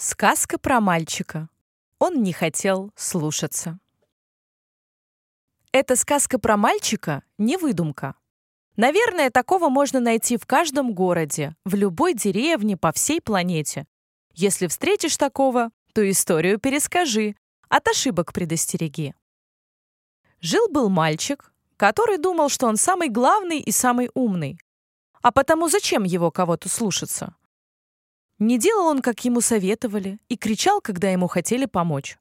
Сказка про мальчика. Он не хотел слушаться. Эта сказка про мальчика не выдумка. Наверное, такого можно найти в каждом городе, в любой деревне по всей планете. Если встретишь такого, то историю перескажи, от ошибок предостереги. Жил-был мальчик, который думал, что он самый главный и самый умный. А потому зачем его кого-то слушаться? Не делал он, как ему советовали, и кричал, когда ему хотели помочь.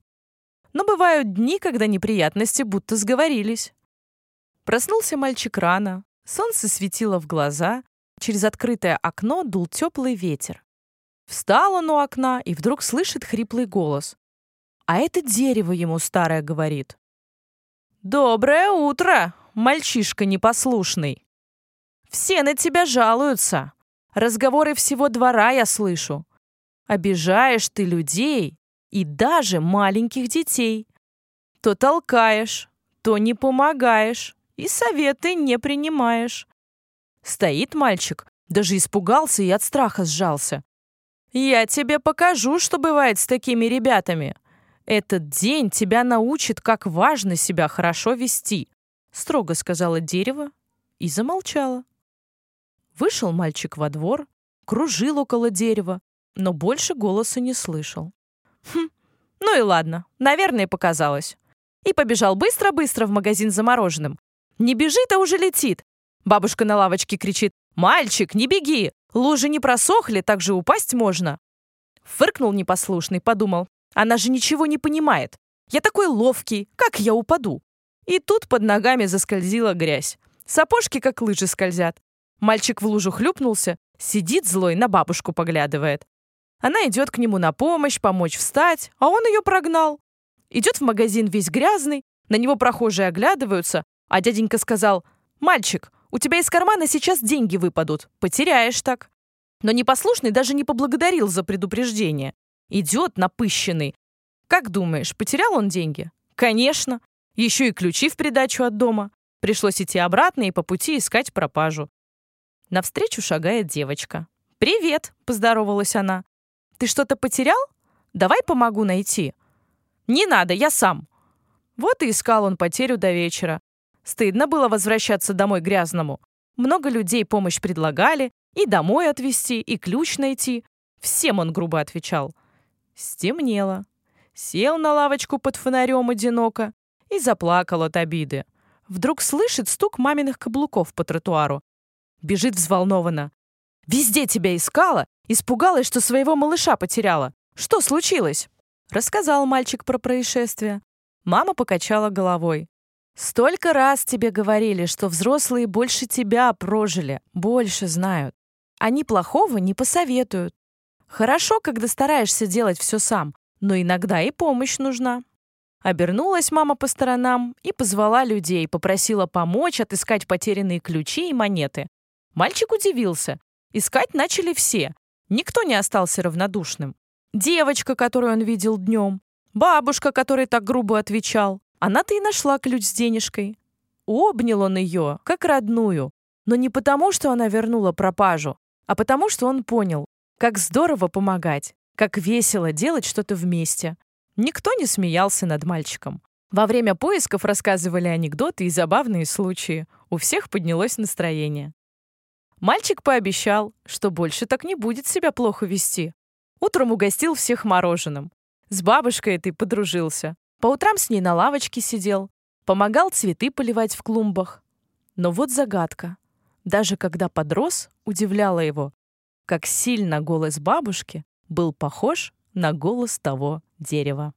Но бывают дни, когда неприятности будто сговорились. Проснулся мальчик рано, солнце светило в глаза, через открытое окно дул теплый ветер. Встал он у окна и вдруг слышит хриплый голос. А это дерево ему старое говорит. «Доброе утро, мальчишка непослушный! Все на тебя жалуются, Разговоры всего двора я слышу. Обижаешь ты людей и даже маленьких детей. То толкаешь, то не помогаешь и советы не принимаешь. Стоит мальчик, даже испугался и от страха сжался. Я тебе покажу, что бывает с такими ребятами. Этот день тебя научит, как важно себя хорошо вести, строго сказала дерево и замолчала. Вышел мальчик во двор, кружил около дерева, но больше голоса не слышал. Хм, ну и ладно, наверное, показалось. И побежал быстро-быстро в магазин за мороженым. Не бежит, а уже летит. Бабушка на лавочке кричит «Мальчик, не беги! Лужи не просохли, так же упасть можно!» Фыркнул непослушный, подумал «Она же ничего не понимает. Я такой ловкий, как я упаду?» И тут под ногами заскользила грязь. Сапожки как лыжи скользят. Мальчик в лужу хлюпнулся, сидит злой, на бабушку поглядывает. Она идет к нему на помощь, помочь встать, а он ее прогнал. Идет в магазин весь грязный, на него прохожие оглядываются, а дяденька сказал, «Мальчик, у тебя из кармана сейчас деньги выпадут, потеряешь так». Но непослушный даже не поблагодарил за предупреждение. Идет напыщенный. Как думаешь, потерял он деньги? Конечно. Еще и ключи в придачу от дома. Пришлось идти обратно и по пути искать пропажу. Навстречу шагает девочка. «Привет!» — поздоровалась она. «Ты что-то потерял? Давай помогу найти». «Не надо, я сам». Вот и искал он потерю до вечера. Стыдно было возвращаться домой грязному. Много людей помощь предлагали, и домой отвезти, и ключ найти. Всем он грубо отвечал. Стемнело. Сел на лавочку под фонарем одиноко и заплакал от обиды. Вдруг слышит стук маминых каблуков по тротуару Бежит взволнованно. «Везде тебя искала, испугалась, что своего малыша потеряла. Что случилось?» Рассказал мальчик про происшествие. Мама покачала головой. «Столько раз тебе говорили, что взрослые больше тебя прожили, больше знают. Они плохого не посоветуют. Хорошо, когда стараешься делать все сам, но иногда и помощь нужна». Обернулась мама по сторонам и позвала людей, попросила помочь отыскать потерянные ключи и монеты. Мальчик удивился. Искать начали все. Никто не остался равнодушным. Девочка, которую он видел днем. Бабушка, которой так грубо отвечал. Она-то и нашла ключ с денежкой. Обнял он ее, как родную. Но не потому, что она вернула пропажу, а потому, что он понял, как здорово помогать, как весело делать что-то вместе. Никто не смеялся над мальчиком. Во время поисков рассказывали анекдоты и забавные случаи. У всех поднялось настроение. Мальчик пообещал, что больше так не будет себя плохо вести. Утром угостил всех мороженым. С бабушкой этой подружился. По утрам с ней на лавочке сидел. Помогал цветы поливать в клумбах. Но вот загадка. Даже когда подрос, удивляла его, как сильно голос бабушки был похож на голос того дерева.